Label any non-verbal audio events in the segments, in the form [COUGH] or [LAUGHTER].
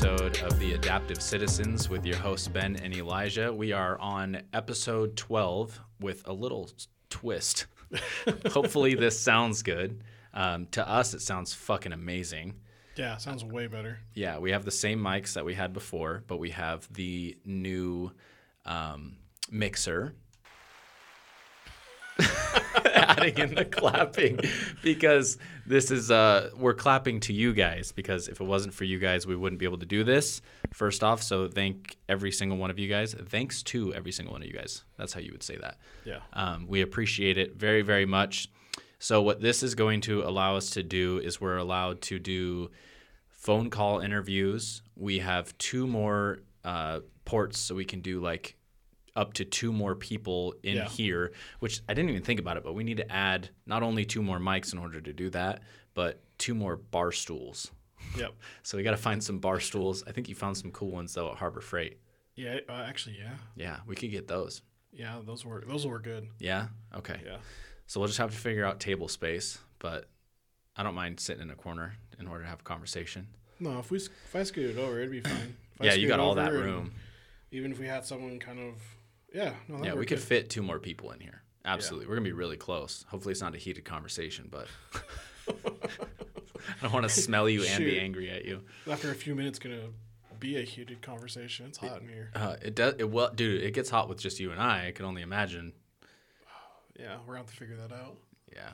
episode of the Adaptive Citizens with your hosts Ben and Elijah. We are on episode 12 with a little twist. [LAUGHS] Hopefully, this sounds good. Um, to us, it sounds fucking amazing. Yeah, sounds way better. Yeah, we have the same mics that we had before, but we have the new um, mixer. [LAUGHS] Adding in the clapping because this is uh we're clapping to you guys because if it wasn't for you guys we wouldn't be able to do this first off so thank every single one of you guys thanks to every single one of you guys that's how you would say that Yeah. um, we appreciate it very, very much. So, what this is going to allow us to do is we're allowed to do phone call interviews. We have two more uh, ports, so we can do like up to two more people in Yeah. here, which I didn't even think about it, but we need to add not only two more mics in order to do that, but two more bar stools. Yep. [LAUGHS] So, we got to find some bar stools. I think you found some cool ones though at Harbor Freight. Yeah. Uh, actually, yeah. Yeah, we could get those. Yeah. Those were those were good. Yeah? Okay. Yeah. So we'll just have to figure out table space, but I don't mind sitting in a corner in order to have a conversation. No, if we if I scooted over, it'd be fine. Yeah, you got all that room. Even if we had someone kind of, yeah, no, Yeah, we could good. fit two more people in here. Absolutely. We're going to be really close. Hopefully it's not a heated conversation, but [LAUGHS] I don't want to smell you and be angry at you. After a few minutes, gonna be a heated conversation. It's hot in here. Uh, it does it well, dude, it gets hot with just you and I. I can only imagine. [SIGHS] Yeah, we're gonna have to figure that out. Yeah.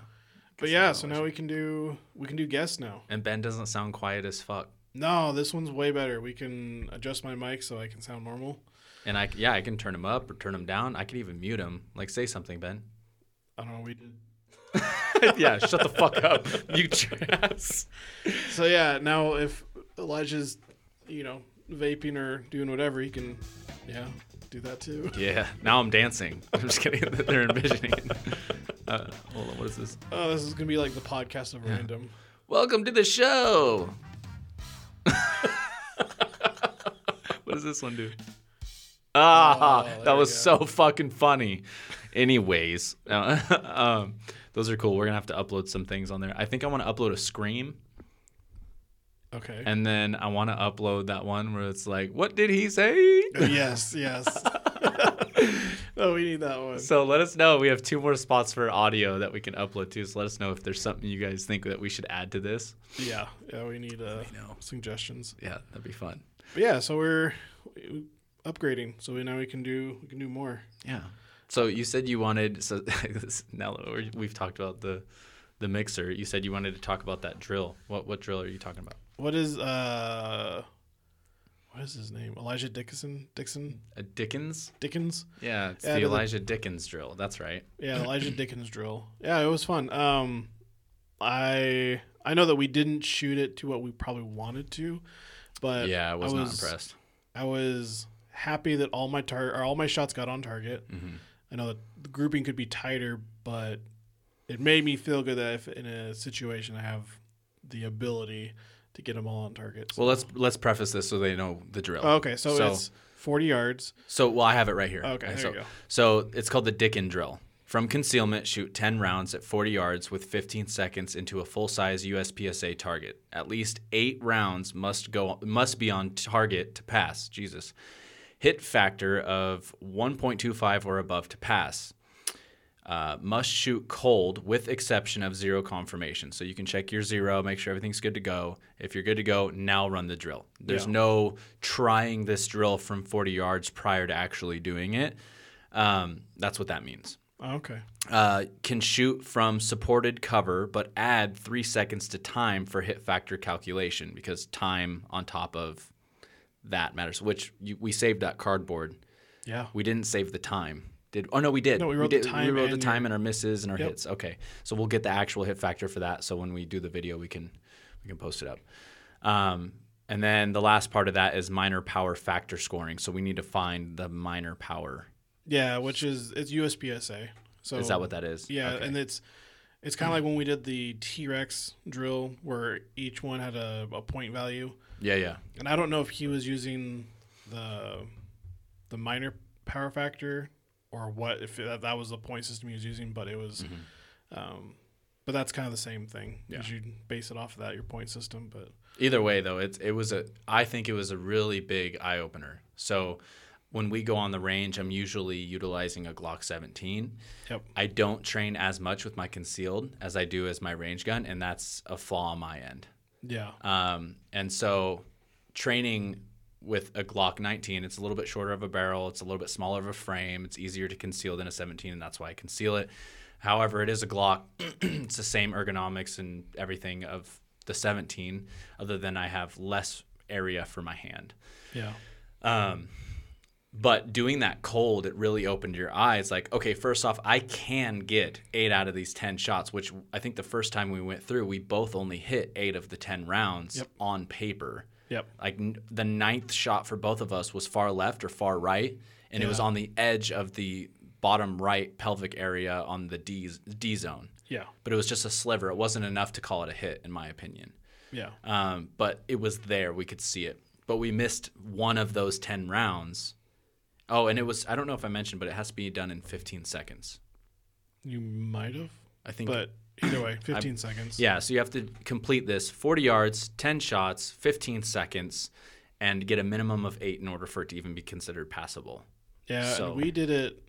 But yeah, so now we can do we can do guests now. And Ben doesn't sound quiet as fuck. No, this one's way better. We can adjust my mic so I can sound normal. And I yeah, I can turn them up or turn them down. I can even mute them. Like say something, Ben. I don't know. We did. [LAUGHS] yeah, shut the fuck up. [LAUGHS] you ass. So yeah, now if Elijah's, you know, vaping or doing whatever, he can, yeah, do that too. [LAUGHS] Yeah, now I'm dancing. I'm just kidding. They're envisioning. Uh, hold on, what is this? Oh, this is gonna be like the podcast of random. Welcome to the show. what does this one do? [LAUGHS] Ah, Oh, that was go. so fucking funny. Anyways, [LAUGHS] um, those are cool. We're gonna have to upload some things on there. I think I want to upload a scream, Okay. and then I want to upload that one where it's like, "What did he say?" [LAUGHS] yes, yes. oh, we need that one. So let us know. We have two more spots for audio that we can upload to. So let us know if there's something you guys think that we should add to this. Yeah, yeah, we need uh, know. suggestions. Yeah, that'd be fun. But yeah, so we're we- upgrading, so we now we can do we can do more. Yeah. So you said you wanted. So [LAUGHS] now we've talked about the the mixer, you said you wanted to talk about that drill. What what drill are you talking about? What is uh, what is his name? Elijah Dickinson? Dixon? A Dickens? Dickens? Yeah, it's Yeah, the the- Elijah Dickens drill. That's right. Yeah, Elijah [CLEARS THROAT] Dickens drill. Yeah, it was fun. Um, I I know that we didn't shoot it to what we probably wanted to, but yeah, I was, not was- impressed. I was happy that all my tar or all my shots got on target. Mhm. I know that the grouping could be tighter, but it made me feel good that if in a situation I have the ability to get them all on target. So- Well, let's let's preface this so they know the drill. Oh, okay, so, so- it's 40 yards. So, well, I have it right here. Okay, there so, you go. So it's called the Dickens drill. From concealment, shoot 10 rounds at 40 yards with 15 seconds into a full-size USPSA target. At least eight rounds must go must be on target to pass. Jesus, hit factor of 1.25 or above to pass. Uh, must shoot cold with exception of zero confirmation. So you can check your zero, make sure everything's good to go. If you're good to go, now run the drill. There's Yeah. no trying this drill from 40 yards prior to actually doing it. Um, that's what that means. Okay. Uh, can shoot from supported cover, but add three seconds to time for hit factor calculation because time on top of that matters. Which you, we saved that cardboard. Yeah. We didn't save the time. Did oh no we did. No, we wrote the did. time We wrote the and time and our misses and our Yep. hits. Okay, so we'll get the actual hit factor for that. So when we do the video, we can we can post it up. Um, and then the last part of that is minor power factor scoring. So we need to find the minor power. Yeah, which is it's USPSA. So Is that what that is? Yeah, Okay. and it's it's kind of like when we did the T Rex drill, where each one had a, a point value. Yeah, yeah. And I don't know if he was using the the minor power factor or what if that, that was the point system he was using, but it was Mm-hmm. um, But that's kind of the same thing. Yeah. Yeah. You base it off of that, your point system. But Either way, though, it it was a. I think it was a really big eye opener. So, when we go on the range, I'm usually utilizing a Glock 17. Yep. I don't train as much with my concealed as I do as my range gun, and that's a flaw on my end. Yeah, Um, and so, training with a Glock 19, it's a little bit shorter of a barrel, it's a little bit smaller of a frame, it's easier to conceal than a 17, and that's why I conceal it. However, it is a Glock. [CLEARS THROAT] it's the same ergonomics and everything of the 17, other than I have less area for my hand. yeah, Um, but doing that cold, it really opened your eyes. Like, okay, first off, I can get eight out of these 10 shots, which I think the first time we went through, we both only hit eight of the 10 rounds Yep. on paper. yep, Like, n- the ninth shot for both of us was far left or far right, and it was on the edge of the bottom right pelvic area on the D, D zone. yeah, But it was just a sliver. It wasn't enough to call it a hit, in my opinion. yeah, Um, but it was there. We could see it. But we missed one of those 10 rounds. Oh, and it was, I don't know if I mentioned, but it has to be done in 15 seconds. you might have. I think. But either way, 15 seconds. yeah, so you have to complete this 40 yards, 10 shots, 15 seconds, and get a minimum of eight in order for it to even be considered passable. Yeah, So- we did it.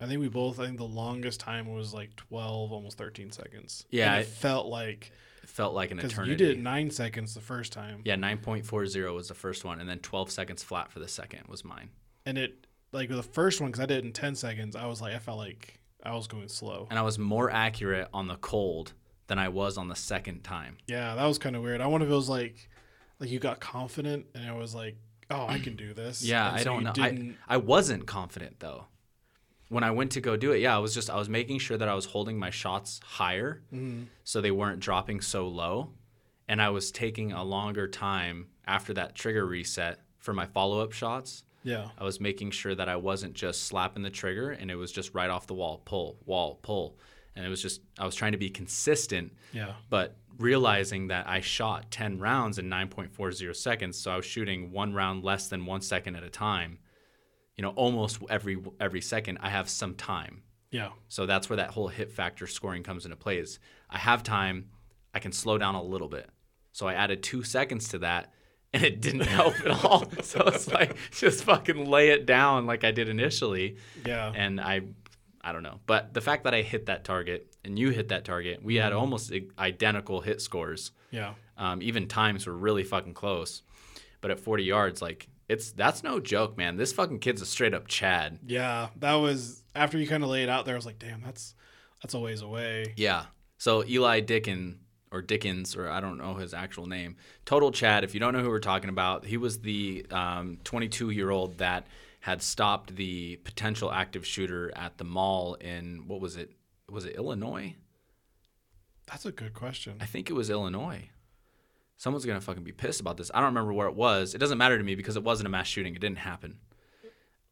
I think we both. I think the longest time was like twelve, almost thirteen seconds. Yeah, and I- it felt like It felt like an eternity. you did nine seconds the first time, Yeah, 9.40 was the first one, and then 12 seconds flat for the second was mine. And it like the first one because I did it in ten seconds. I was like, I felt like I was going slow. And I was more accurate on the cold than I was on the second time. Yeah, that was kind of weird. I wonder if it was like, like you got confident and it was like, oh, I can do this. Yeah, And I don't know. I, didn't- I wasn't confident though. When I went to go do it, yeah, I was just I was making sure that I was holding my shots higher Mhm. so they weren't dropping so low. And I was taking a longer time after that trigger reset for my follow-up shots. Yeah, I was making sure that I wasn't just slapping the trigger and it was just right off the wall, pull, wall, pull. And it was just I was trying to be consistent yeah, but realizing that I shot 10 rounds in 9.40 seconds, so I was shooting one round less than one second at a time. You know, almost every every second, I have some time. yeah, So that's where that whole hit factor scoring comes into play. Is I have time, I can slow down a little bit. So I added two seconds to that, and it didn't help at all. [LAUGHS] So it's like just fucking lay it down like I did initially yeah. and I I don't know. But the fact that I hit that target and you hit that target, we had almost identical hit scores. yeah. Um, even times were really fucking close. But at 40 yards, like it's that's no joke, man. This fucking kid's a straight up Chad. Yeah, that was after you kind of lay it out there. I was like, damn, that's that's a ways away. Yeah. So Eli Dickin or Dickens or I don't know his actual name. Total Chad. If you don't know who we're talking about, he was the um, 22 year old that had stopped the potential active shooter at the mall in what was it? Was it Illinois? That's a good question. I think it was Illinois. Someone's gonna fucking be pissed about this. I don't remember where it was. It doesn't matter to me because it wasn't a mass shooting. It didn't happen.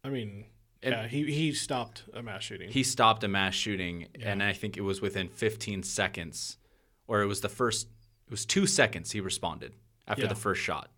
I mean, And- yeah, he he stopped a mass shooting. He stopped a mass shooting, Yeah. and I think it was within 15 seconds, or it was the first. It was two seconds he responded after Yeah. the first shot.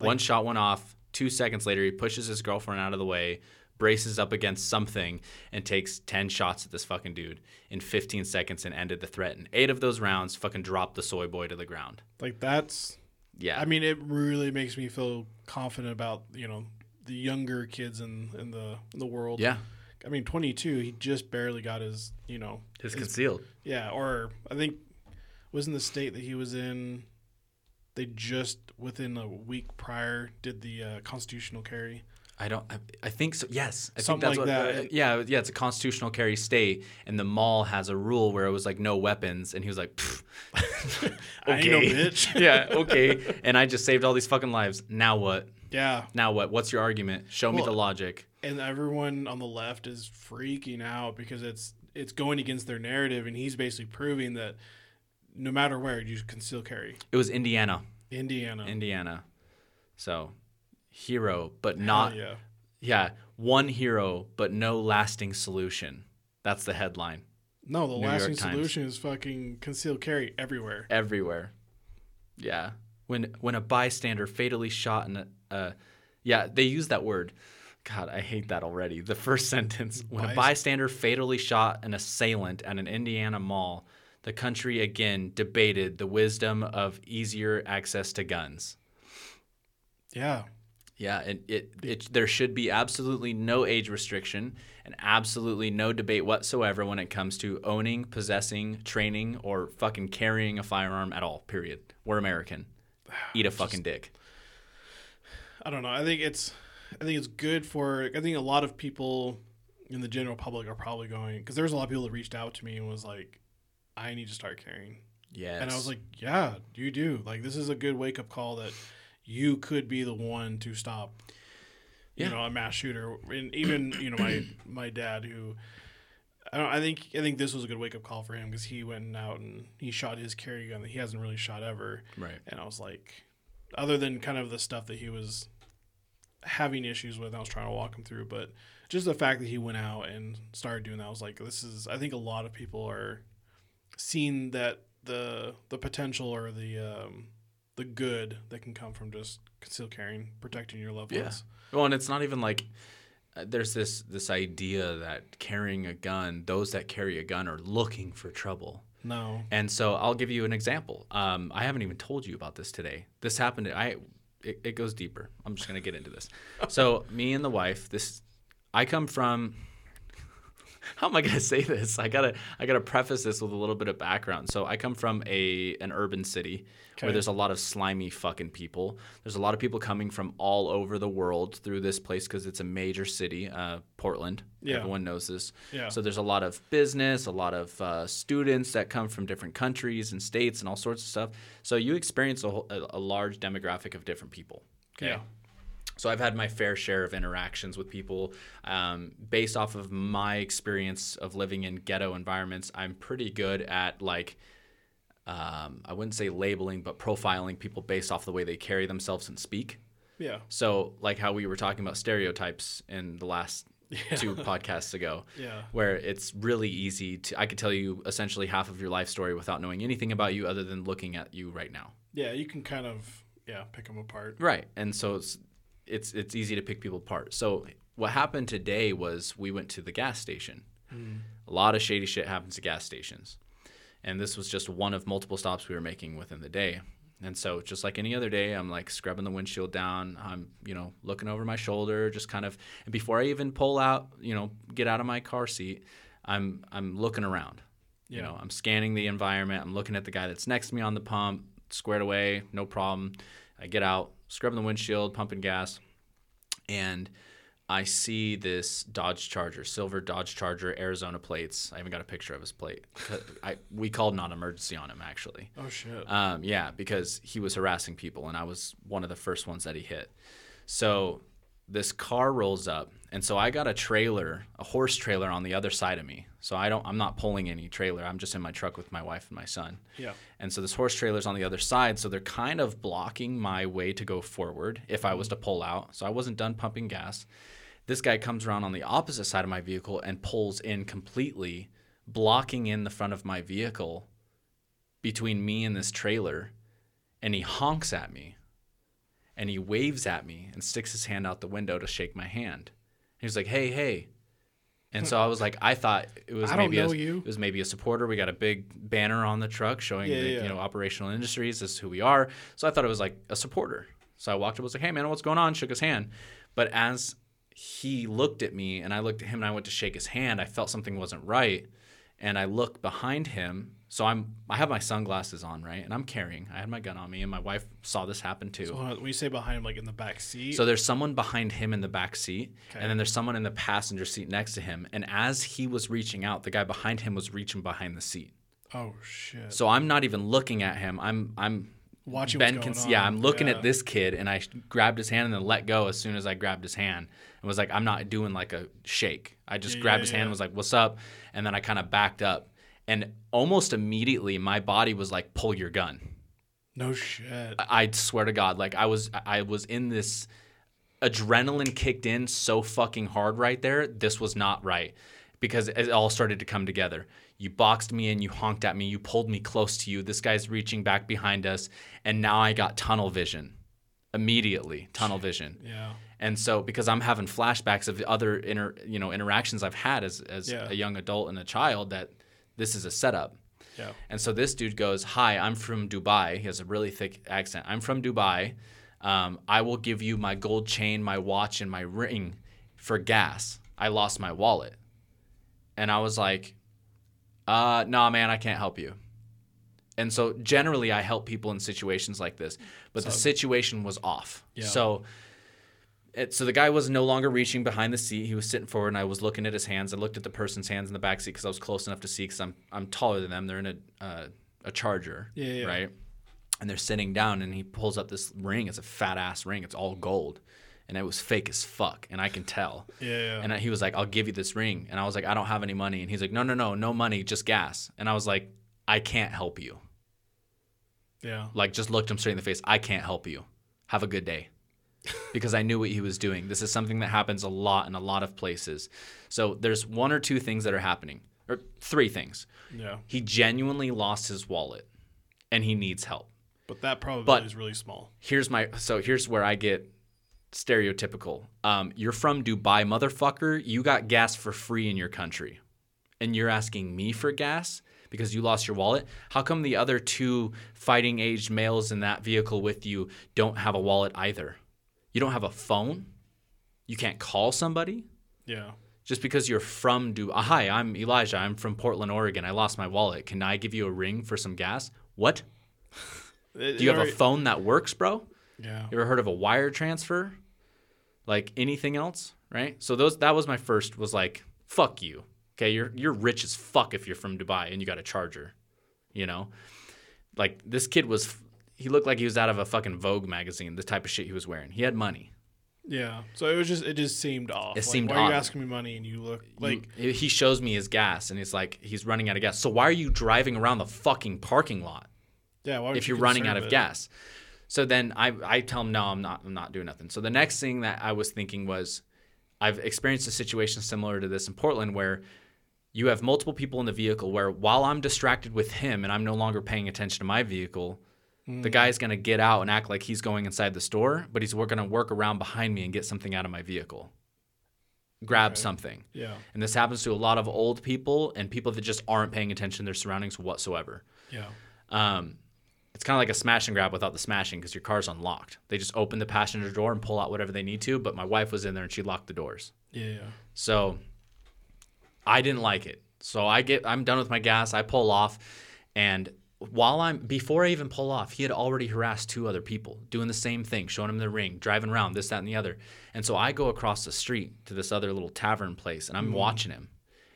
Like- One shot went off. Two seconds later, he pushes his girlfriend out of the way, braces up against something, and takes 10 shots at this fucking dude in 15 seconds and ended the threat. And eight of those rounds fucking dropped the soy boy to the ground. like that's. Yeah. I mean, it really makes me feel confident about you know the younger kids in in the in the world. yeah. I mean, 22. He just barely got his you know His concealed. yeah, or I think was in the state that he was in. They just within a week prior did the uh, constitutional carry. I don't. I, I think so. Yes, I Something think like what. that. uh, yeah, yeah. It's a constitutional carry state, and the mall has a rule where it was like no weapons, and he was like, "Pfft, [LAUGHS] I ain't no Okay. bitch. [LAUGHS] yeah, okay. And I just saved all these fucking lives. Now what? yeah, Now what? What's your argument? Show me the logic. and everyone on the left is freaking out because it's it's going against their narrative, and he's basically proving that no matter where you conceal carry, It was Indiana, Indiana, Indiana. So, hero, but Hell not. yeah, Yeah, one hero, but no lasting solution. That's the headline. no, the New lasting solution is fucking conceal carry everywhere. everywhere. Yeah. When when a bystander fatally shot in a uh, yeah, they use that word. God, I hate that already. The first [LAUGHS] sentence. When a bystander fatally shot an assailant at an Indiana mall, the country again debated the wisdom of easier access to guns. Yeah. Yeah, and it, it there should be absolutely no age restriction and absolutely no debate whatsoever when it comes to owning, possessing, training, or fucking carrying a firearm at all. Period. We're American. [SIGHS] Eat a fucking dick. I don't know. I think it's I think it's good for I think a lot of people in the general public are probably going because there was a lot of people that reached out to me and was like, I need to start carrying. Yes. And I was like, yeah, you do. Like this is a good wake up call that you could be the one to stop you Yeah. know a mass shooter and even you know my [CLEARS THROAT] my dad who I, don't, I think I think this was a good wake up call for him because he went out and he shot his carry gun that he hasn't really shot ever right. and I was like other than kind of the stuff that he was having issues with I was trying to walk him through but just the fact that he went out and started doing that I was like this is I think a lot of people are seeing that the the potential or the um the good that can come from just concealed carrying protecting your loved ones. Yeah. Well, and it's not even like uh, there's this this idea that carrying a gun, those that carry a gun are looking for trouble. no And so I'll give you an example. Um, I haven't even told you about this today. This happened. I it, it goes deeper. I'm just gonna get into this. [LAUGHS] So me and the wife. This I come from. How am I gonna say this? I gotta I gotta preface this with a little bit of background. So I come from a an urban city where there's a lot of slimy fucking people. There's a lot of people coming from all over the world through this place because it's a major city, uh, Portland. Yeah. Everyone knows this. Yeah. So there's a lot of business, a lot of uh, students that come from different countries and states and all sorts of stuff. So you experience a, whole, a, a large demographic of different people. Okay. Yeah. So I've had my fair share of interactions with people. Um, based off of my experience of living in ghetto environments, I'm pretty good at like, um, I wouldn't say labeling, but profiling people based off the way they carry themselves and speak. yeah So like how we were talking about stereotypes in the last Yeah. two podcasts ago [LAUGHS] yeah where it's really easy to I could tell you essentially half of your life story without knowing anything about you other than looking at you right now. yeah you can kind of yeah pick them apart Right. And so it's it's easy to pick people apart. So what happened today was we went to the gas station. Hmm. A lot of shady shit happens at gas stations. And this was just one of multiple stops we were making within the day. And so just like any other day, I'm like scrubbing the windshield down. I'm, you know, looking over my shoulder, just kind of and before I even pull out, you know, get out of my car seat, I'm I'm looking around. You know, I'm scanning the environment. I'm looking at the guy that's next to me on the pump, squared away, no problem. I get out, scrubbing the windshield, pumping gas, and I see this Dodge Charger, silver Dodge Charger, Arizona plates. I even got a picture of his plate. [LAUGHS] I, we called non-emergency on him actually. oh shit Um, yeah, because he was harassing people, and I was one of the first ones that he hit. So this car rolls up, and so I got a trailer, a horse trailer, on the other side of me. So I don't, I'm not pulling any trailer. I'm just in my truck with my wife and my son. yeah And so this horse trailer's on the other side, so they're kind of blocking my way to go forward if I was to pull out. So I wasn't done pumping gas. This guy comes around on the opposite side of my vehicle and pulls in completely, blocking in the front of my vehicle between me and this trailer, and he honks at me. And he waves at me and sticks his hand out the window to shake my hand. He was like, "Hey, hey." And so I was like, I thought it was I maybe a, you. it was maybe a supporter. We got a big banner on the truck showing Yeah, the, yeah. you know operational industries. This is who we are. So I thought it was like a supporter. So I walked up, I was like, "Hey man, what's going on?" Shook his hand. But as he looked at me and I looked at him and I went to shake his hand, I felt something wasn't right. And I look behind him. So I'm I have my sunglasses on, right? And I'm carrying. I had my gun on me and my wife saw this happen too. so when you say behind him like in the back seat So there's someone behind him in the back seat, Okay. and then there's someone in the passenger seat next to him. And as he was reaching out, the guy behind him was reaching behind the seat. oh shit So I'm not even looking at him. I'm I'm watching Ben can see. Yeah. I'm looking Yeah. at this kid, and I grabbed his hand and then let go as soon as I grabbed his hand. And was like, I'm not doing like a shake. I just Yeah, grabbed yeah, his hand and was like, What's up? And then I kind of backed up, and almost immediately my body was like, Pull your gun. no shit I I swear to God, like I was I was in this adrenaline kicked in so fucking hard right there. This was not right because it all started to come together. You boxed me in, you honked at me, you pulled me close to you. This guy's reaching back behind us, and now I got tunnel vision. Immediately, tunnel vision. yeah And so because I'm having flashbacks of the other inter, you know, interactions I've had as as Yeah. a young adult and a child that this is a setup. Yeah. And so this dude goes, Hi, I'm from Dubai. He has a really thick accent. I'm from Dubai. Um, I will give you my gold chain, my watch, and my ring for gas. I lost my wallet. And I was like, uh, nah, man, I can't help you. And so generally, I help people in situations like this, but the situation was off. Yeah. So, it, so the guy was no longer reaching behind the seat. He was sitting forward, and I was looking at his hands. I looked at the person's hands in the back seat because I was close enough to see because I'm I'm taller than them. They're in a uh, a Charger, Yeah, yeah. right? And they're sitting down, and he pulls up this ring. It's a fat ass ring. It's all gold, and it was fake as fuck, and I can tell. Yeah, yeah. And I- he was like, "I'll give you this ring," and I was like, "I don't have any money," and he's like, "No, no, no, no money, just gas." And I was like, "I can't help you." yeah. Like, just looked him straight in the face. I can't help you. Have a good day. Because I knew what he was doing. This is something that happens a lot in a lot of places. So there's one or two things that are happening, or three things. Yeah. He genuinely lost his wallet, and he needs help. But that probability But- is really small. here's my so here's where I get stereotypical. Um, you're from Dubai, motherfucker. You got gas for free in your country, and you're asking me for gas because you lost your wallet. How come the other two fighting aged males in that vehicle with you don't have a wallet either? You don't have a phone. You can't call somebody Yeah. just because you're from Dubai. Uh, hi, I'm Elijah. I'm from Portland, Oregon. I lost my wallet. Can I give you a ring for some gas? What? [LAUGHS] Do you have a phone that works, bro? Yeah. You ever heard of a wire transfer? Like anything else, right? So those that was my first was like, fuck you. Okay, you're you're rich as fuck if you're from Dubai and you got a charger. You know? Like this kid was he looked like he was out of a fucking Vogue magazine, the type of shit he was wearing. He had money. Yeah. So it was just it just seemed off. It Like, seemed why are you asking me money and you look like You- he shows me his gas and he's like he's running out of gas. So why are you driving around the fucking parking lot? yeah, why would if you you're running out of it? gas. So then I, I tell him, no, I'm not, I'm not doing nothing. So the next thing that I was thinking was, I've experienced a situation similar to this in Portland where you have multiple people in the vehicle where while I'm distracted with him and I'm no longer paying attention to my vehicle, The guy's going to get out and act like he's going inside the store, but he's going to work around behind me and get something out of my vehicle. Grab something. Yeah. And this happens to a lot of old people and people that just aren't paying attention to their surroundings whatsoever. Yeah. Um, it's kind of like a smash and grab without the smashing because your car's unlocked. They just open the passenger door and pull out whatever they need to. But my wife was in there and she locked the doors. Yeah. So I didn't like it. So I get I'm done with my gas. I pull off, and while I'm before I even pull off, he had already harassed two other people doing the same thing, showing him the ring, driving around this, that, and the other. And so I go across the street to this other little tavern place, and I'm mm-hmm. watching him.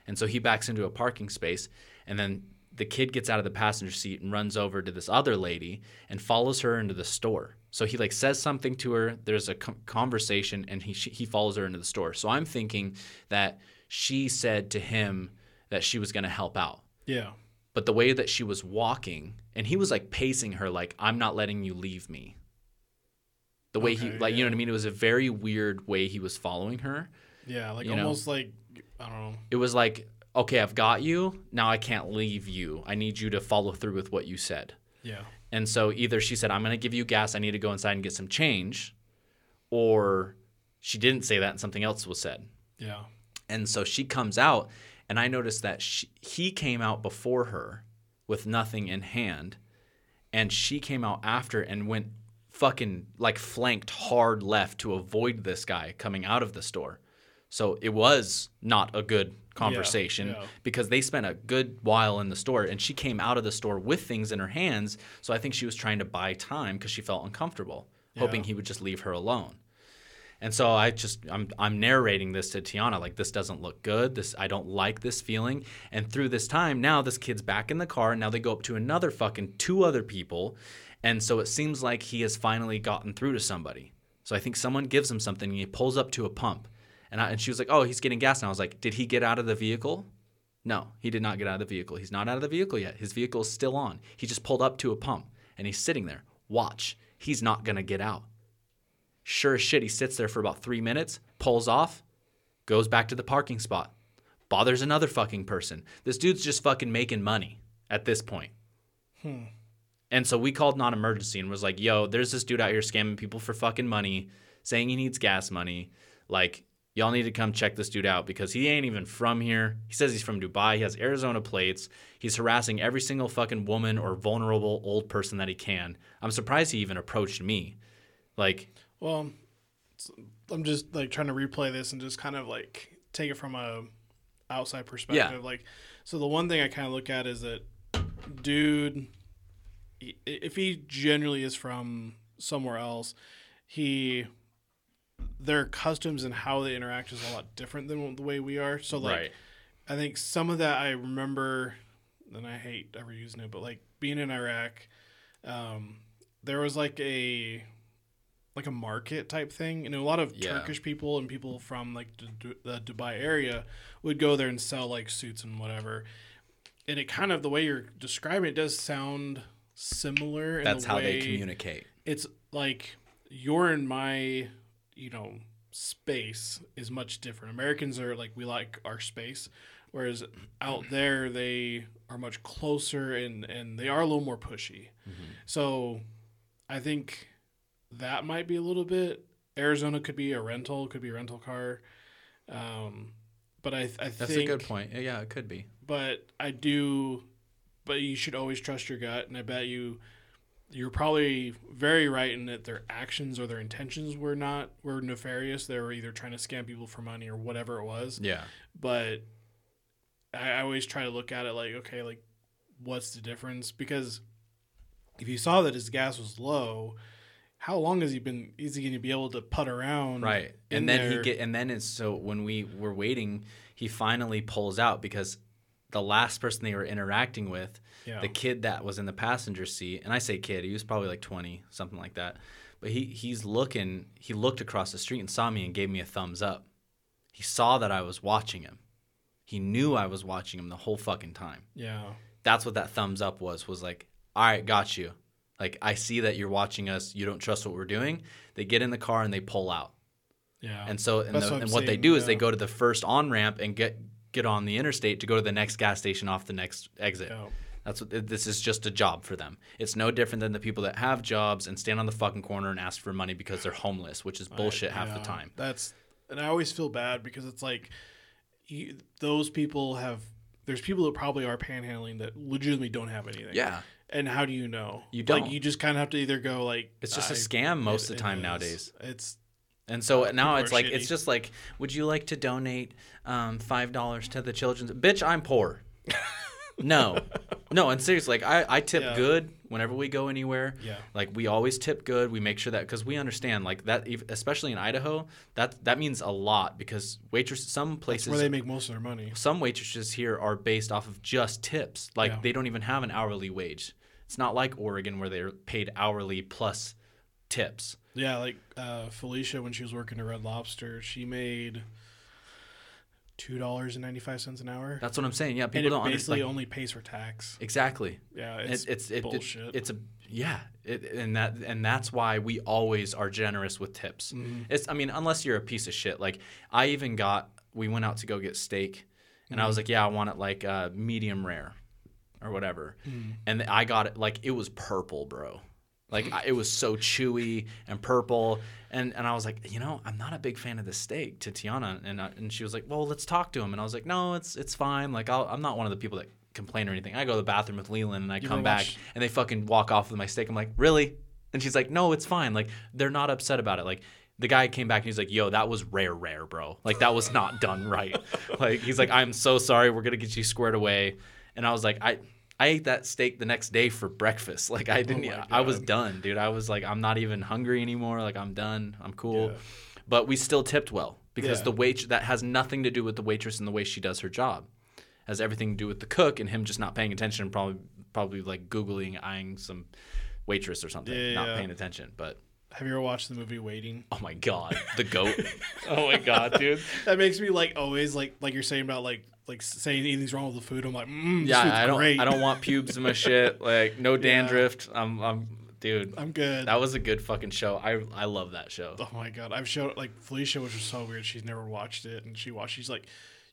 And so he backs into a parking space, and then the kid gets out of the passenger seat and runs over to this other lady and follows her into the store. So he like says something to her. There's a conversation, and he she, he follows her into the store. So I'm thinking that she said to him that she was going to help out. Yeah. But the way that she was walking, and he was like pacing her, like, I'm not letting you leave me. The way he, Okay, like, you know what I mean? It was a very weird way he was following her. Yeah. Like You know? almost like I don't know. It was like, okay, I've got you. Now I can't leave you. I need you to follow through with what you said. Yeah. And so either she said, I'm going to give you gas. I need to go inside and get some change. Or she didn't say that and something else was said. Yeah. And so she comes out, and I noticed that she, he came out before her with nothing in hand, and she came out after and went fucking like flanked hard left to avoid this guy coming out of the store. So it was not a good conversation yeah. because they spent a good while in the store and she came out of the store with things in her hands. So I think she was trying to buy time because she felt uncomfortable, hoping he would just leave her alone. And so I just I'm I'm narrating this to Tiana like this doesn't look good. This I don't like this feeling. And through this time now this kid's back in the car now they go up to another fucking two other people. And so it seems like he has finally gotten through to somebody. So I think someone gives him something and he pulls up to a pump. And I, and she was like, "Oh, he's getting gas." And I was like, "Did he get out of the vehicle?" No, he did not get out of the vehicle. He's not out of the vehicle yet. His vehicle is still on. He just pulled up to a pump and he's sitting there. Watch. He's not going to get out. Sure as shit, he sits there for about three minutes, pulls off, goes back to the parking spot, bothers another fucking person. This dude's just fucking making money at this point. Hmm. And so we called non emergency and was like, yo, there's this dude out here scamming people for fucking money, saying he needs gas money. Like, Y'all need to come check this dude out because he ain't even from here. He says he's from Dubai. He has Arizona plates. He's harassing every single fucking woman or vulnerable old person that he can. I'm surprised he even approached me. Like, Well, I'm just like trying to replay this and just kind of like take it from a outside perspective. Like, so the one thing I kind of look at is that, dude, if he generally is from somewhere else, he their customs and how they interact is a lot different than the way we are. So like, right. I think some of that I remember, and I hate ever using it, but like being in Iraq, um, there was like a like a market type thing, and a lot of Yeah. Turkish people and people from like the, Du- the Dubai area would go there and sell like suits and whatever. And it kind of the way you're describing it does sound similar. In That's the how they communicate. It's like you're in my, you know, space is much different. Americans are like we like our space, whereas out [CLEARS THROAT] there they are much closer and and they are a little more pushy. Mm-hmm. So, I think that might be a little bit. Arizona could be a rental, could be a rental car. Um, but I I That's think a good point. Yeah, it could be. but I do. But you should always trust your gut, and I bet you, you're probably very right in that their actions or their intentions were not were nefarious. They were either trying to scam people for money or whatever it was. Yeah. But I, I always try to look at it like, okay, like what's the difference? Because if you saw that his gas was low, how long has he been? Is he going to be able to put around? Right. And then he get and then it's so when we were waiting, he finally pulls out because the last person they were interacting with, Yeah. the kid that was in the passenger seat, and I say kid, he was probably like 20, something like that. But he he's looking, he looked across the street and saw me and gave me a thumbs up. He saw that I was watching him. He knew I was watching him the whole fucking time. yeah. That's what that thumbs up was was like, "All right, got you." Like I see that you're watching us, you don't trust what we're doing. They get in the car and they pull out. Yeah. And so, and, the, what and what they saying, do is they go to the first on ramp and get get on the interstate to go to the next gas station off the next exit. Yeah. That's what this is just a job for them. It's no different than the people that have jobs and stand on the fucking corner and ask for money because they're homeless, which is bullshit half the time. That's and I always feel bad because it's like you, those people have. There's people that probably are panhandling that legitimately don't have anything. Yeah, And how do you know? You don't. Like, you just kind of have to either go like it's just a scam most of the time is. nowadays. It's And so Uh, now it's like it's just like, would you like to donate um, five dollars to the children's? Bitch, I'm poor. [LAUGHS] no, no, and seriously, like I, I tip Yeah. good whenever we go anywhere. Yeah. Like we always tip good. We make sure that because we understand like that, especially in Idaho, that that means a lot because waitress some that's places where they make most of their money. some waitresses here are based off of just tips. Like Yeah. they don't even have an hourly wage. It's not like Oregon where they're paid hourly plus tips. Yeah, like uh, Felicia when she was working at Red Lobster, she made two dollars and ninety five cents an hour. That's what I'm saying. Yeah, and people it don't basically understand. only pays for tax. Exactly. Yeah, It's it's, it's it, it- bullshit. it's a yeah, it, and that and that's why we always are generous with tips. Mm-hmm. It's I mean unless you're a piece of shit. Like I even got we went out to go get steak, and I was like, yeah, I want it like uh, medium rare, or whatever, and I got it like it was purple, bro. Like I, it was so chewy and purple, and and I was like, you know, I'm not a big fan of this steak to Tiana, and I, and she was like, well, let's talk to him, and I was like, no, it's it's fine. Like I'll, I'm not one of the people that complain or anything. I go to the bathroom with Leland, and I come back, watch- and they fucking walk off with my steak. I'm like, really? And she's like, no, it's fine. Like they're not upset about it. Like the guy came back and he's like, yo, that was rare, rare, bro. Like that was not done right. [LAUGHS] like he's like, I'm so sorry. We're gonna get you squared away. And I was like, I. I ate that steak the next day for breakfast. [LAUGHS] Like I didn't. Oh my I was done, dude. I was like, I'm not even hungry anymore. Like I'm done. I'm cool. Yeah. But we still tipped well because Yeah. the wait that has nothing to do with the waitress and the way she does her job. Has everything to do with the cook and him just not paying attention and probably probably like googling eyeing some waitress or something, Yeah, not paying attention. But Have you ever watched the movie Waiting? oh my god, the goat. [LAUGHS] oh my god, dude. That makes me like always like like you're saying about like like saying anything's wrong with the food. I'm like, mm, this Yeah, food's I don't great. I don't want pubes in my shit. [LAUGHS] Like no dandruff. I'm I'm dude. I'm good. That was a good fucking show. I I love that show. Oh my god, I've showed like Felicia, which was so weird. She's never watched it, and she watched. She's like,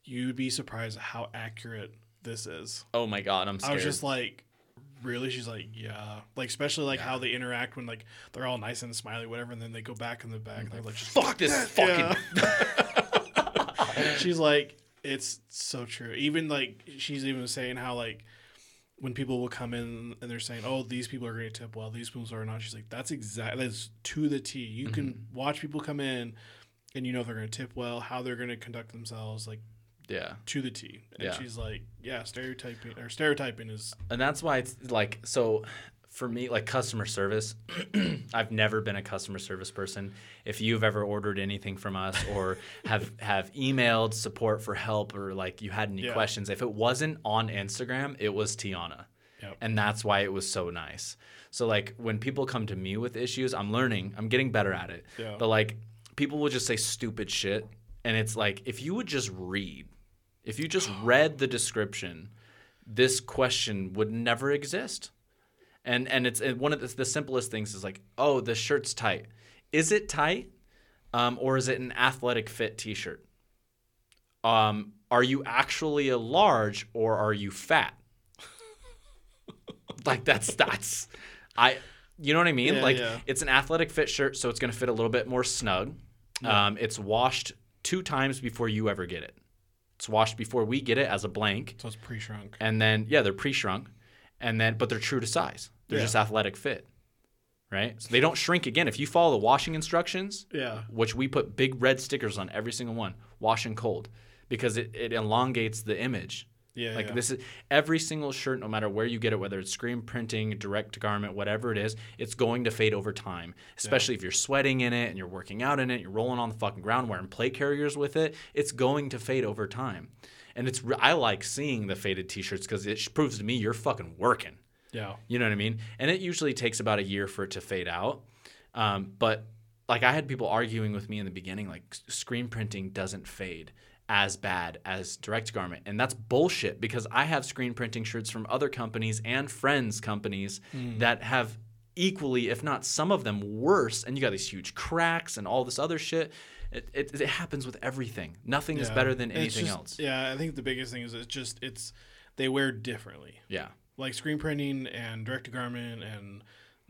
you'd be surprised how accurate this is. Oh my god, I'm I was just like, really? She's like, yeah. Like especially like how they interact when like they're all nice and smiley, whatever, and then they go back in the back and they're like, fuck this fucking Yeah. [LAUGHS] she's like, it's so true. Even like she's even saying how like when people will come in and they're saying, "Oh, these people are going to tip well, these people are not." She's like, "That's exactly that's to the T. You can Mm-hmm. watch people come in, and you know they're going to tip well, how they're going to conduct themselves, like Yeah. to the T." And Yeah. she's like, "Yeah, stereotyping or stereotyping is and that's why it's like so for me like customer service [CLEARS THROAT] i've never been a customer service person if you've ever ordered anything from us or [LAUGHS] have have emailed support for help or like you had any Yeah. questions if it wasn't on instagram it was tiana Yep. and that's why it was so nice so like when people come to me with issues i'm learning i'm getting better at it Yeah. but like people will just say stupid shit and it's like if you would just read if you just read the description this question would never exist. And and it's and one of the, the simplest things is like, oh, the shirt's tight. Is it tight, um, or is it an athletic fit T-shirt? Um, are you actually a large or are you fat? [LAUGHS] like that's that's, I, you know what I mean? Yeah, like yeah. it's an athletic fit shirt, so it's gonna fit a little bit more snug. Um, it's washed two times before you ever get it. It's washed before we get it as a blank so it's pre-shrunk." and then yeah, they're pre-shrunk, and then but they're true to size. They're Yeah. just athletic fit, right? So they don't shrink again. If you follow the washing instructions, Yeah. which we put big red stickers on every single one, wash and cold, because it, it elongates the image. Yeah. Like yeah. this is every single shirt, no matter where you get it, whether it's screen printing, direct to garment, whatever it is, it's going to fade over time. Especially if you're sweating in it and you're working out in it, you're rolling on the fucking ground wearing plate carriers with it, it's going to fade over time. And it's I like seeing the faded t-shirts because it proves to me you're fucking working. Yeah. You know what I mean? And it usually takes about a year for it to fade out. Um, but like I had people arguing with me in the beginning, like screen printing doesn't fade as bad as direct garment. And that's bullshit because I have screen printing shirts from other companies and friends companies hmm. that have equally, if not some of them, worse. And you got these huge cracks and all this other shit. It, it, it happens with everything. Nothing is better than anything just- else. Yeah, I think the biggest thing is it's just it's they wear differently. Yeah. Like screen printing and direct to garment and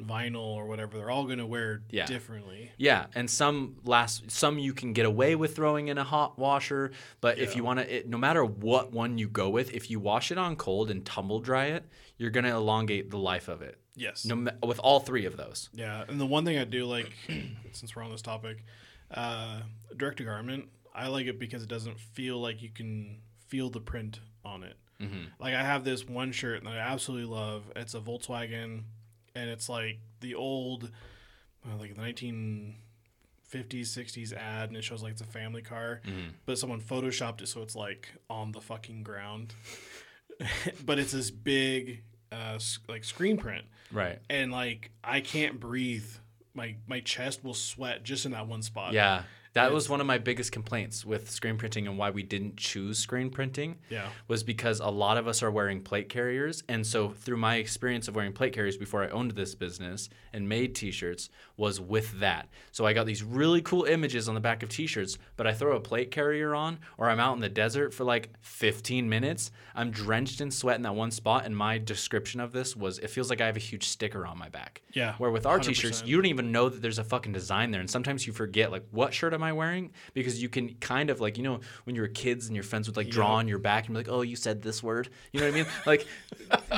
vinyl or whatever, they're all gonna wear Yeah. differently. Yeah, and some last some you can get away with throwing in a hot washer, but if you want to, no matter what one you go with, if you wash it on cold and tumble dry it, you're gonna elongate the life of it. Yes. No, with all three of those. Yeah, and the one thing I do like, [CLEARS THROAT] since we're on this topic, uh, direct to garment, I like it because it doesn't feel like you can feel the print on it. Mm-hmm. Like I have this one shirt that I absolutely love. It's a Volkswagen, and it's like the old, uh, like the nineteen fifties, sixties ad, and it shows like it's a family car, Mm-hmm. but someone photoshopped it so it's like on the fucking ground. [LAUGHS] but it's this big, uh, like screen print Right. and like I can't breathe. My my chest will sweat just in that one spot. Yeah. That It's- was one of my biggest complaints with screen printing and why we didn't choose screen printing. Yeah. was because a lot of us are wearing plate carriers. And so, through my experience of wearing plate carriers before I owned this business and made t shirts, was with that. So, I got these really cool images on the back of t shirts, but I throw a plate carrier on, or I'm out in the desert for like 15 minutes. I'm drenched in sweat in that one spot. And my description of this was it feels like I have a huge sticker on my back. Yeah. Where with our t shirts, you don't even know that there's a fucking design there. And sometimes you forget, like, what shirt am I wearing? Because you can kind of, like, you know, when you were kids and your friends would, like, draw on your back and be like, oh, you said this word. You know what I mean? [LAUGHS] Like,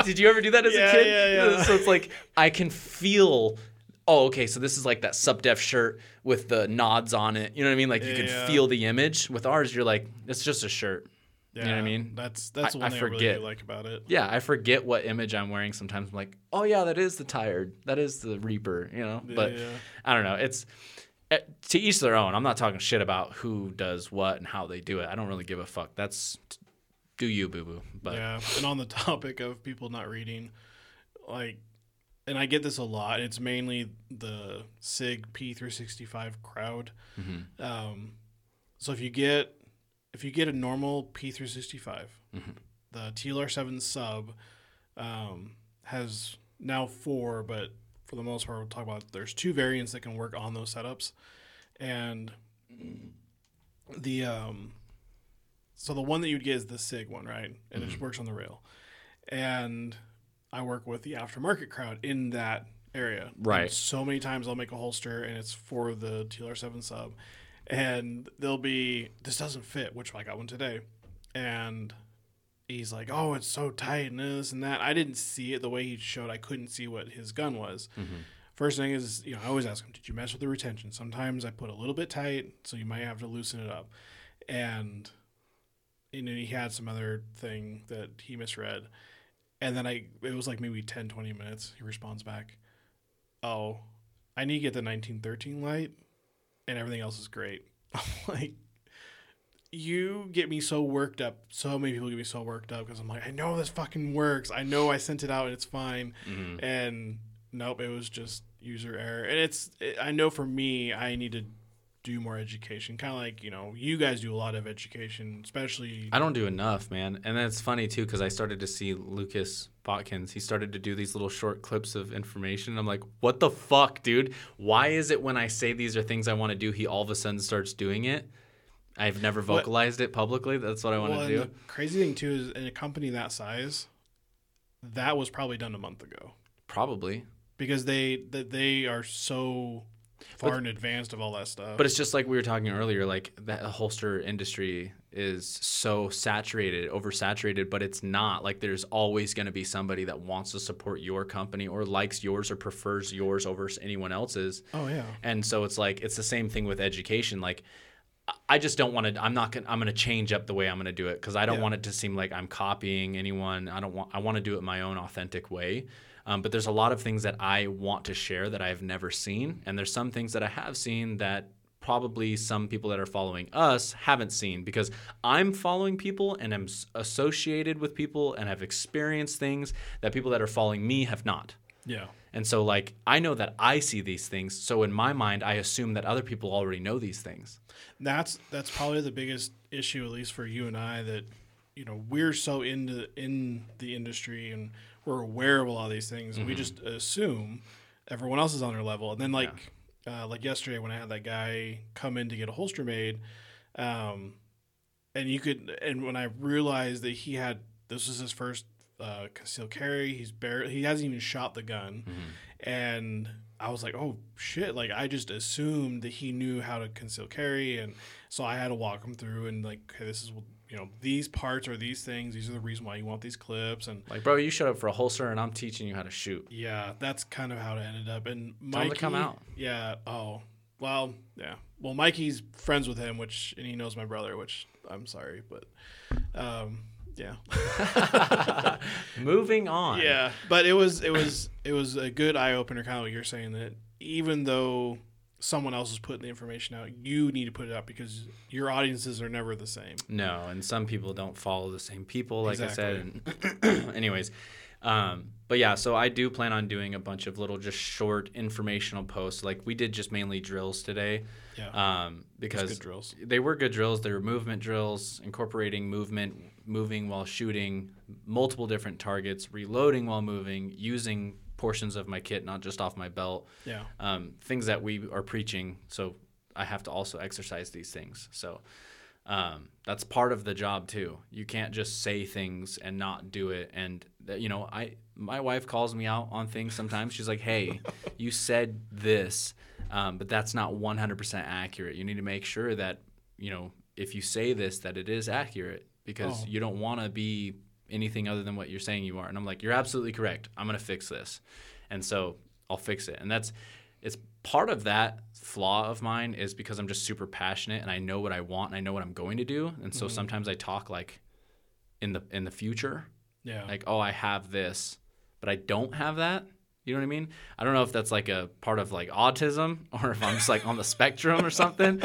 did you ever do that as Yeah, a kid? yeah, yeah. So it's like, I can feel. Oh, okay. So this is like that sub def shirt with the nods on it. You know what I mean? Like you can Yeah. feel the image. With ours, you're like, it's just a shirt. Yeah. You know what I mean? That's that's what I- one I thing I really forget. like about it. Yeah, I forget what image I'm wearing sometimes. I'm like, oh yeah, that is the tired. That is the Reaper. You know, Yeah, but yeah. I don't know. It's to each their own. I'm not talking shit about who does what and how they do it. I don't really give a fuck. That's do you, boo boo. But yeah. And on the [LAUGHS] topic of people not reading, like, and I get this a lot. It's mainly the Sig P365 crowd. Mhm. Um, so if you get if you get a normal P365, Mhm. the TLR7 sub um, has now four, but for the most part, we'll talk about there's two variants that can work on those setups, and the um, so the one that you'd get is the Sig one, right? And it just works on the rail, and I work with the aftermarket crowd in that area, Right. And so many times I'll make a holster, and it's for the TLR7 sub, and they'll be this doesn't fit, which I got one today, and he's like, "Oh, it's so tight and this and that." I didn't see it the way he showed. I couldn't see what his gun was. Mm-hmm. First thing is, you know, I always ask him, "Did you mess with the retention?" Sometimes I put a little bit tight, so you might have to loosen it up, and and then he had some other thing that he misread, and then I it was like maybe 10, 20 minutes. He responds back, "Oh, I need to get the 1913 light, and everything else is great." [LAUGHS] I'm like, you get me so worked up. So many people get me so worked up because I'm like, I know this fucking works. I know I sent it out and it's fine. Mm-hmm. And nope, it was just user error. And it's, it, I know for me, I need to do more education. Kind of like, you know, you guys do a lot of education, especially. I don't do enough, man. And that's funny too because I started to see Lucas Botkins. He started to do these little short clips of information. I'm like, what the fuck, dude? Why is it when I say these are things I want to do, he all of a sudden starts doing it? I've never What- vocalized it publicly. That's what I want well, to do. crazy thing too is in a company that size, that was probably done a month ago Probably. because they that they are so far But- in advance of all that stuff. But it's just like we were talking earlier, like that holster industry is so saturated, oversaturated, but it's not. Like there's always going to be somebody that wants to support your company or likes yours or prefers yours over anyone else's. oh yeah, And so it's like it's the same thing with education. Like I- I just don't want to. I'm not gonna. I'm gonna change up the way I'm gonna do it because I don't Yeah. want it to seem like I'm copying anyone. I don't want. I want to do it my own authentic way. Um, but there's a lot of things that I want to share that I've never seen, and there's some things that I have seen that probably some people that are following us haven't seen because I'm following people and I'm associated with people and have experienced things that people that are following me have not. yeah. And so, like, I know that I see these things. So, in my mind, I assume that other people already know these things. That's that's probably the biggest issue, at least for you and I, that you know we're so into in the industry and we're aware of a lot of these things. Mm-hmm. We just assume everyone else is on their level, and then like uh, like yesterday when I had that guy come in to get a holster made, um, and you could and when I realized that he had this was his first uh, concealed carry, he's barely he hasn't even shot the gun, and I was like, oh shit! Like I just assumed that he knew how to conceal carry, and so I had to walk him through and like, okay, this is you know these parts are these things. These are the reason why you want these clips, and Like, bro, you showed up for a holster and I'm teaching you how to shoot. yeah, that's kind of how it ended up. And Tell to come out. yeah, oh well, yeah. Well, Mikey's friends with him, which and he knows my brother, which I'm sorry, but um, yeah. [LAUGHS] Moving on. Yeah, but it was it was it was a good eye opener, kind of what you're saying that even though someone else is putting the information out, you need to put it out because your audiences are never the same. No, and some people don't follow the same people, like I said. And [CLEARS THROAT] anyways, um, but yeah, so I do plan on doing a bunch of little, just short informational posts. Like we did just mainly drills today. Yeah, Um, because good drills. they were good drills. They were movement drills, incorporating movement, moving while shooting multiple different targets, reloading while moving, using portions of my kit, not just off my belt. yeah, Um, things that we are preaching. So I have to also exercise these things. So um, that's part of the job too. You can't just say things and not do it. And that, you know, I my wife calls me out on things sometimes. She's like, "Hey, [LAUGHS] you said this, um, but that's not 100% accurate. You need to make sure that you know if you say this that it is accurate because Oh. you don't want to be anything other than what you're saying you are." And I'm like, "You're absolutely correct. I'm gonna fix this." And so I'll fix it. And that's it's part of that flaw of mine is because I'm just super passionate and I know what I want and I know what I'm going to do. And so sometimes I talk like in the in the future, yeah. like, oh, I have this, but I don't have that. You know what I mean? I don't know if that's like a part of like autism [LAUGHS] or if I'm just like on the spectrum or something.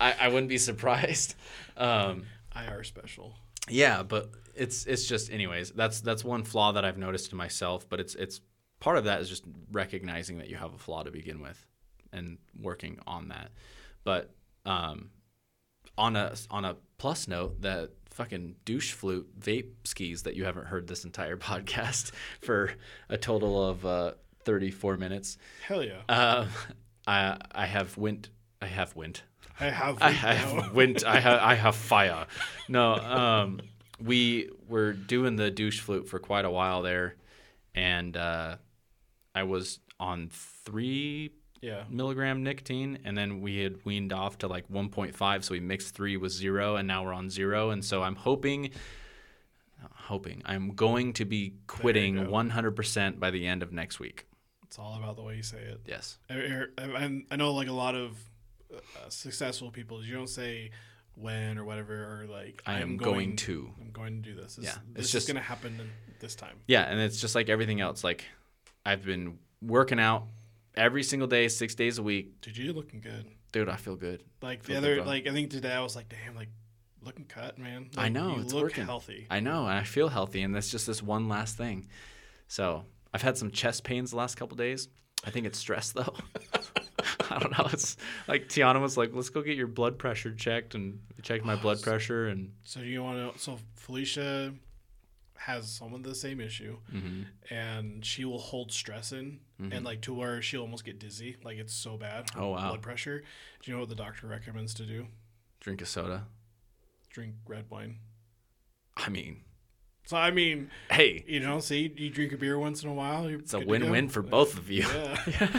I, I wouldn't be surprised. Um, IR special. yeah, but it's it's just anyways. That's that's one flaw that I've noticed in myself. But it's it's part of that is just recognizing that you have a flaw to begin with, and working on that. But um, on a on a plus note, that fucking douche flute vape skis that you haven't heard this entire [LAUGHS] podcast for a total of uh, thirty four minutes. Hell yeah. Um, I I have went I have went I have. I have [LAUGHS] wind. I have. I have fire. No. Um, we were doing the douche flute for quite a while there, and uh, I was on three Yeah. milligram nicotine, and then we had weaned off to like 1.5. So we mixed three with zero, and now we're on zero. And so I'm hoping, hoping, I'm going to be quitting go. 100% by the end of next week. It's all about the way you say it. Yes. I, I, I know like a lot of uh, successful people, you don't say when or whatever, or like I am I'm going to. I'm going to do this. this Yeah, this it's is just- going to happen this time. Yeah, and it's just like everything else. Like I've been working out every single day, six days a week. Dude, you're looking good. Dude, I feel good. Like the Feel other, good, like I think today I was like, damn, like looking cut, man. I know, you it's look working. healthy. I know, and I feel healthy, and that's just this one last thing. So I've had some chest pains the last couple days. I think it's stress though. [LAUGHS] I don't know. It's like Tiana was like, "Let's go get your blood pressure checked," and checked my oh, blood pressure, and So you want to? So Felicia has some of the same issue, mhm. and she will hold stress in, and like to where she'll almost get dizzy. Like it's so bad. Oh, wow. Blood pressure. Do you know what the doctor recommends to do? drink a soda. Drink red wine. I mean, So I mean, hey, you know, see, you drink a beer once in a while. It's a win-win for both of you. Yeah. [LAUGHS]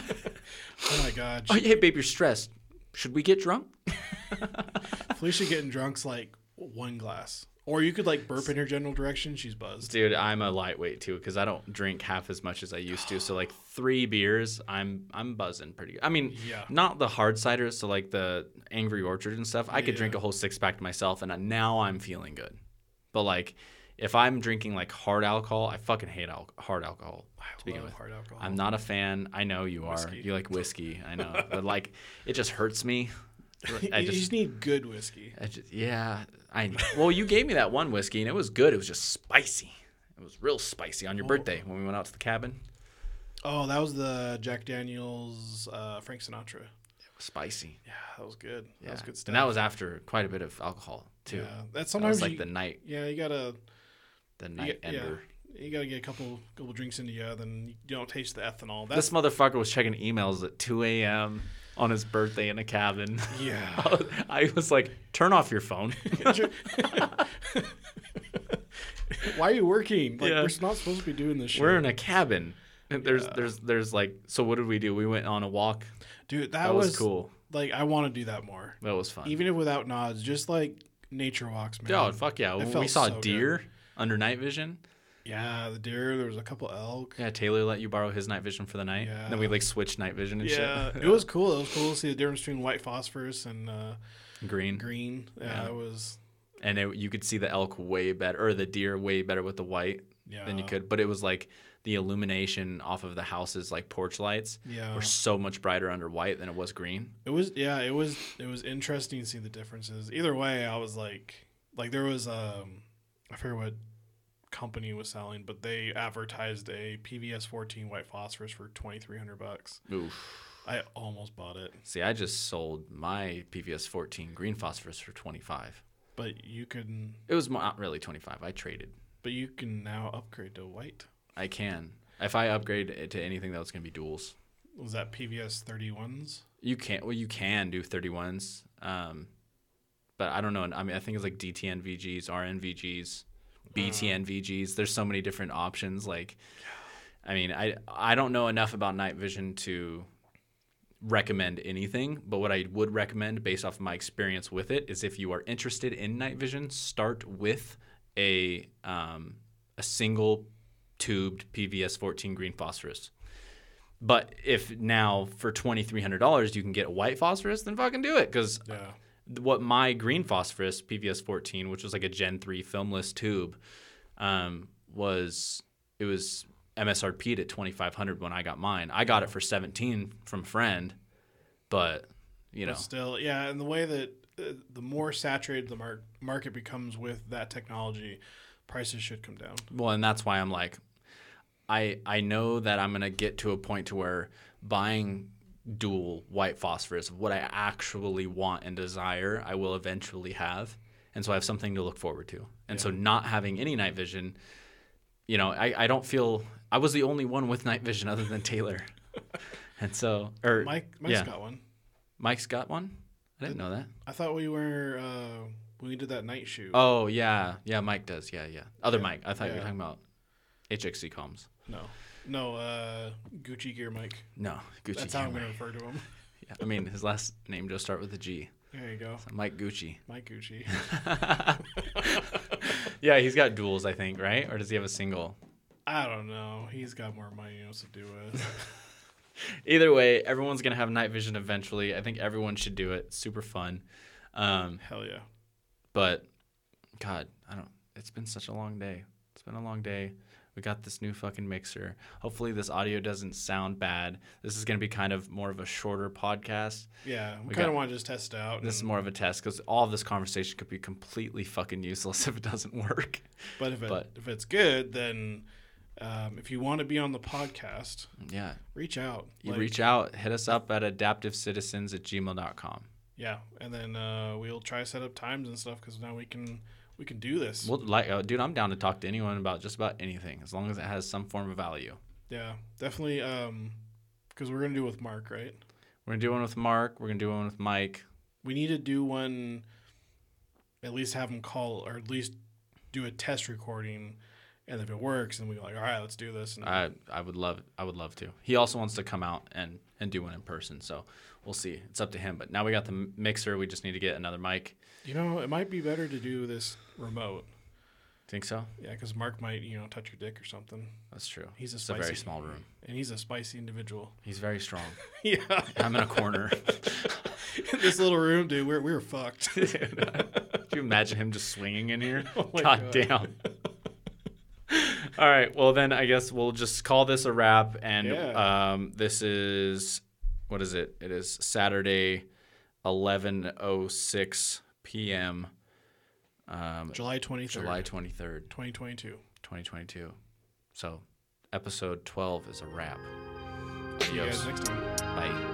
[LAUGHS] oh my God. Oh, hey, babe, you're stressed. Should we get drunk? [LAUGHS] Felicia getting drunk's like one glass, or you could like burp in her general direction. She's buzzed. Dude, I'm a lightweight too because I don't drink half as much as I used to. So like three beers, I'm I'm buzzing pretty good. I mean, Yeah. not the hard ciders, so like the Angry Orchard and stuff. I could drink a whole six pack myself, and now I'm feeling good. But like, if I'm drinking like hard alcohol, I fucking hate al- hard alcohol. I To begin love with, hard alcohol. I'm not a fan. I know you are. Whiskey. You like whiskey. I know, [LAUGHS] but like, it just hurts me. [LAUGHS] I you just, just need good whiskey. I just, yeah, I. Well, you gave me that one whiskey, and it was good. It was just spicy. It was real spicy on your birthday when we went out to the cabin. Oh, that was the Jack Daniels uh, Frank Sinatra. It was spicy. Yeah, that was good. Yeah, That was good stuff. and that was after quite a bit of alcohol too. yeah. That's That sometimes was like you, the night, yeah, you gotta the you, night get- yeah, ender. you gotta get a couple couple drinks into you, then you don't taste the ethanol. This motherfucker was checking emails at 2 a.m. on his birthday in a cabin. yeah. [LAUGHS] I was like, turn off your phone. [LAUGHS] Why are you working? Like Yeah. we're not supposed to be doing this shit. We're in a cabin. And there's Yeah. there's there's like so what did we do? We went on a walk. Dude, that, That, was, was, cool. Like I want to do that more, That was fun. even if without nods. Just like nature walks, man. Oh fuck yeah! It we saw so good. deer under night vision. Yeah, the deer. There was a couple elk. Yeah, Taylor let you borrow his night vision for the night. And then we like switched night vision and Yeah, shit. it [LAUGHS] was cool. It was cool to see the difference between white phosphorus and uh, green. green. Yeah, Yeah. it was. and it, you could see the elk way better or the deer way better with the white Yeah, than you could but it was like the illumination off of the houses like porch lights Yeah, were so much brighter under white than it was green it was. Yeah, it was. It was interesting to see the differences. Either way, I was like, like there was um, I forget what company was selling, but they advertised a PVS 14 white phosphorus for 2,300 bucks. Oof. I almost bought it, see i just sold my pvs 14 green phosphorus for 25 but you can, it was not really 25 i traded but you can now upgrade to white. i can if i upgrade it to anything that's going to be duals Was that PVS 31s? you can't well you can do 31s um but i don't know i mean i think it's like dtn vgs rn vgs btn vgs there's so many different options like i mean i i don't know enough about night vision to recommend anything but what i would recommend based off of my experience with it is if you are interested in night vision start with a um, a single tubed pvs 14 green phosphorus but if now for twenty three hundred dollars you can get a white phosphorus, then fucking do it. Because Yeah. What my green phosphorus PVS fourteen, which was like a Gen three filmless tube, um, was it was MSRP'd at twenty five hundred when I got mine. I got it for seventeen from a friend, but you know, But still, yeah, and the way that uh, the more saturated the mar- market becomes with that technology, prices should come down. well, and that's why I'm like, I I know that I'm gonna get to a point to where buying dual white phosphorus, of what I actually want and desire, I will eventually have, and so I have something to look forward to. And so not having any night vision, you know, I I don't feel I was the only one with night vision other than Taylor, [LAUGHS] and so or Mike, Mike's yeah. got one. Mike's got one. I didn't know that. I thought we were uh, when we did that night shoot. Oh yeah, yeah. Mike does. Yeah, yeah. Other Yeah, Mike. I thought you were talking about HXC comms. no, No, uh, Gucci Gear Mike. No, Gucci. That's how I'm gonna refer to him. [LAUGHS] Yeah, I mean, his last name just start with a G. There you go, Mike Gucci. Mike Gucci. [LAUGHS] yeah, he's got duels, I think, right? Or does he have a single? I don't know. He's got more money wants to do with. [LAUGHS] Either way, everyone's gonna have night vision eventually. I think everyone should do it. Super fun. Um, Hell yeah. but God, I don't. It's been such a long day. It's been a long day. We got this new fucking mixer. Hopefully, this audio doesn't sound bad. This is gonna be kind of more of a shorter podcast. Yeah, we, We kind of want to just test it out. This is more of a test because all of this conversation could be completely fucking useless [LAUGHS] if it doesn't work. But if it but- if it's good, then um, if you want to be on the podcast, Yeah, reach out. you Like, reach out, hit us up at adaptivecitizens at gmail.com. Yeah, and then uh, we'll try set up times and stuff because now we can we can do this. Well, like, uh, dude, I'm down to talk to anyone about just about anything as long as it has some form of value. yeah, definitely. Um, because we're gonna do it with Mark, right? We're gonna do one with Mark. We're gonna do one with Mike. We need to do one. At least have him call, or at least do a test recording, and if it works, then we go like, all right, let's do this. And I I would love I would love to. He also wants to come out and and do one in person. So we'll see. It's up to him. But now we got the mixer. We just need to get another mic. you know, it might be better to do this remote. Think so? Yeah, because Mark might you know touch your dick or something, That's true. He's a it's a very small room. and he's a spicy individual. He's very strong. [LAUGHS] yeah, I'm in a corner. In [LAUGHS] this little room, dude, we're we're fucked. [LAUGHS] Could uh, you imagine him just swinging in here? Oh God, God. damn. All right. Well, then I guess we'll just call this a wrap. And Yeah. um, this is what is it? It is Saturday, 11:06 p.m. Um, July twenty third, July 23rd, twenty twenty two. 2022. So, episode 12 is a wrap. See you guys next time. Bye.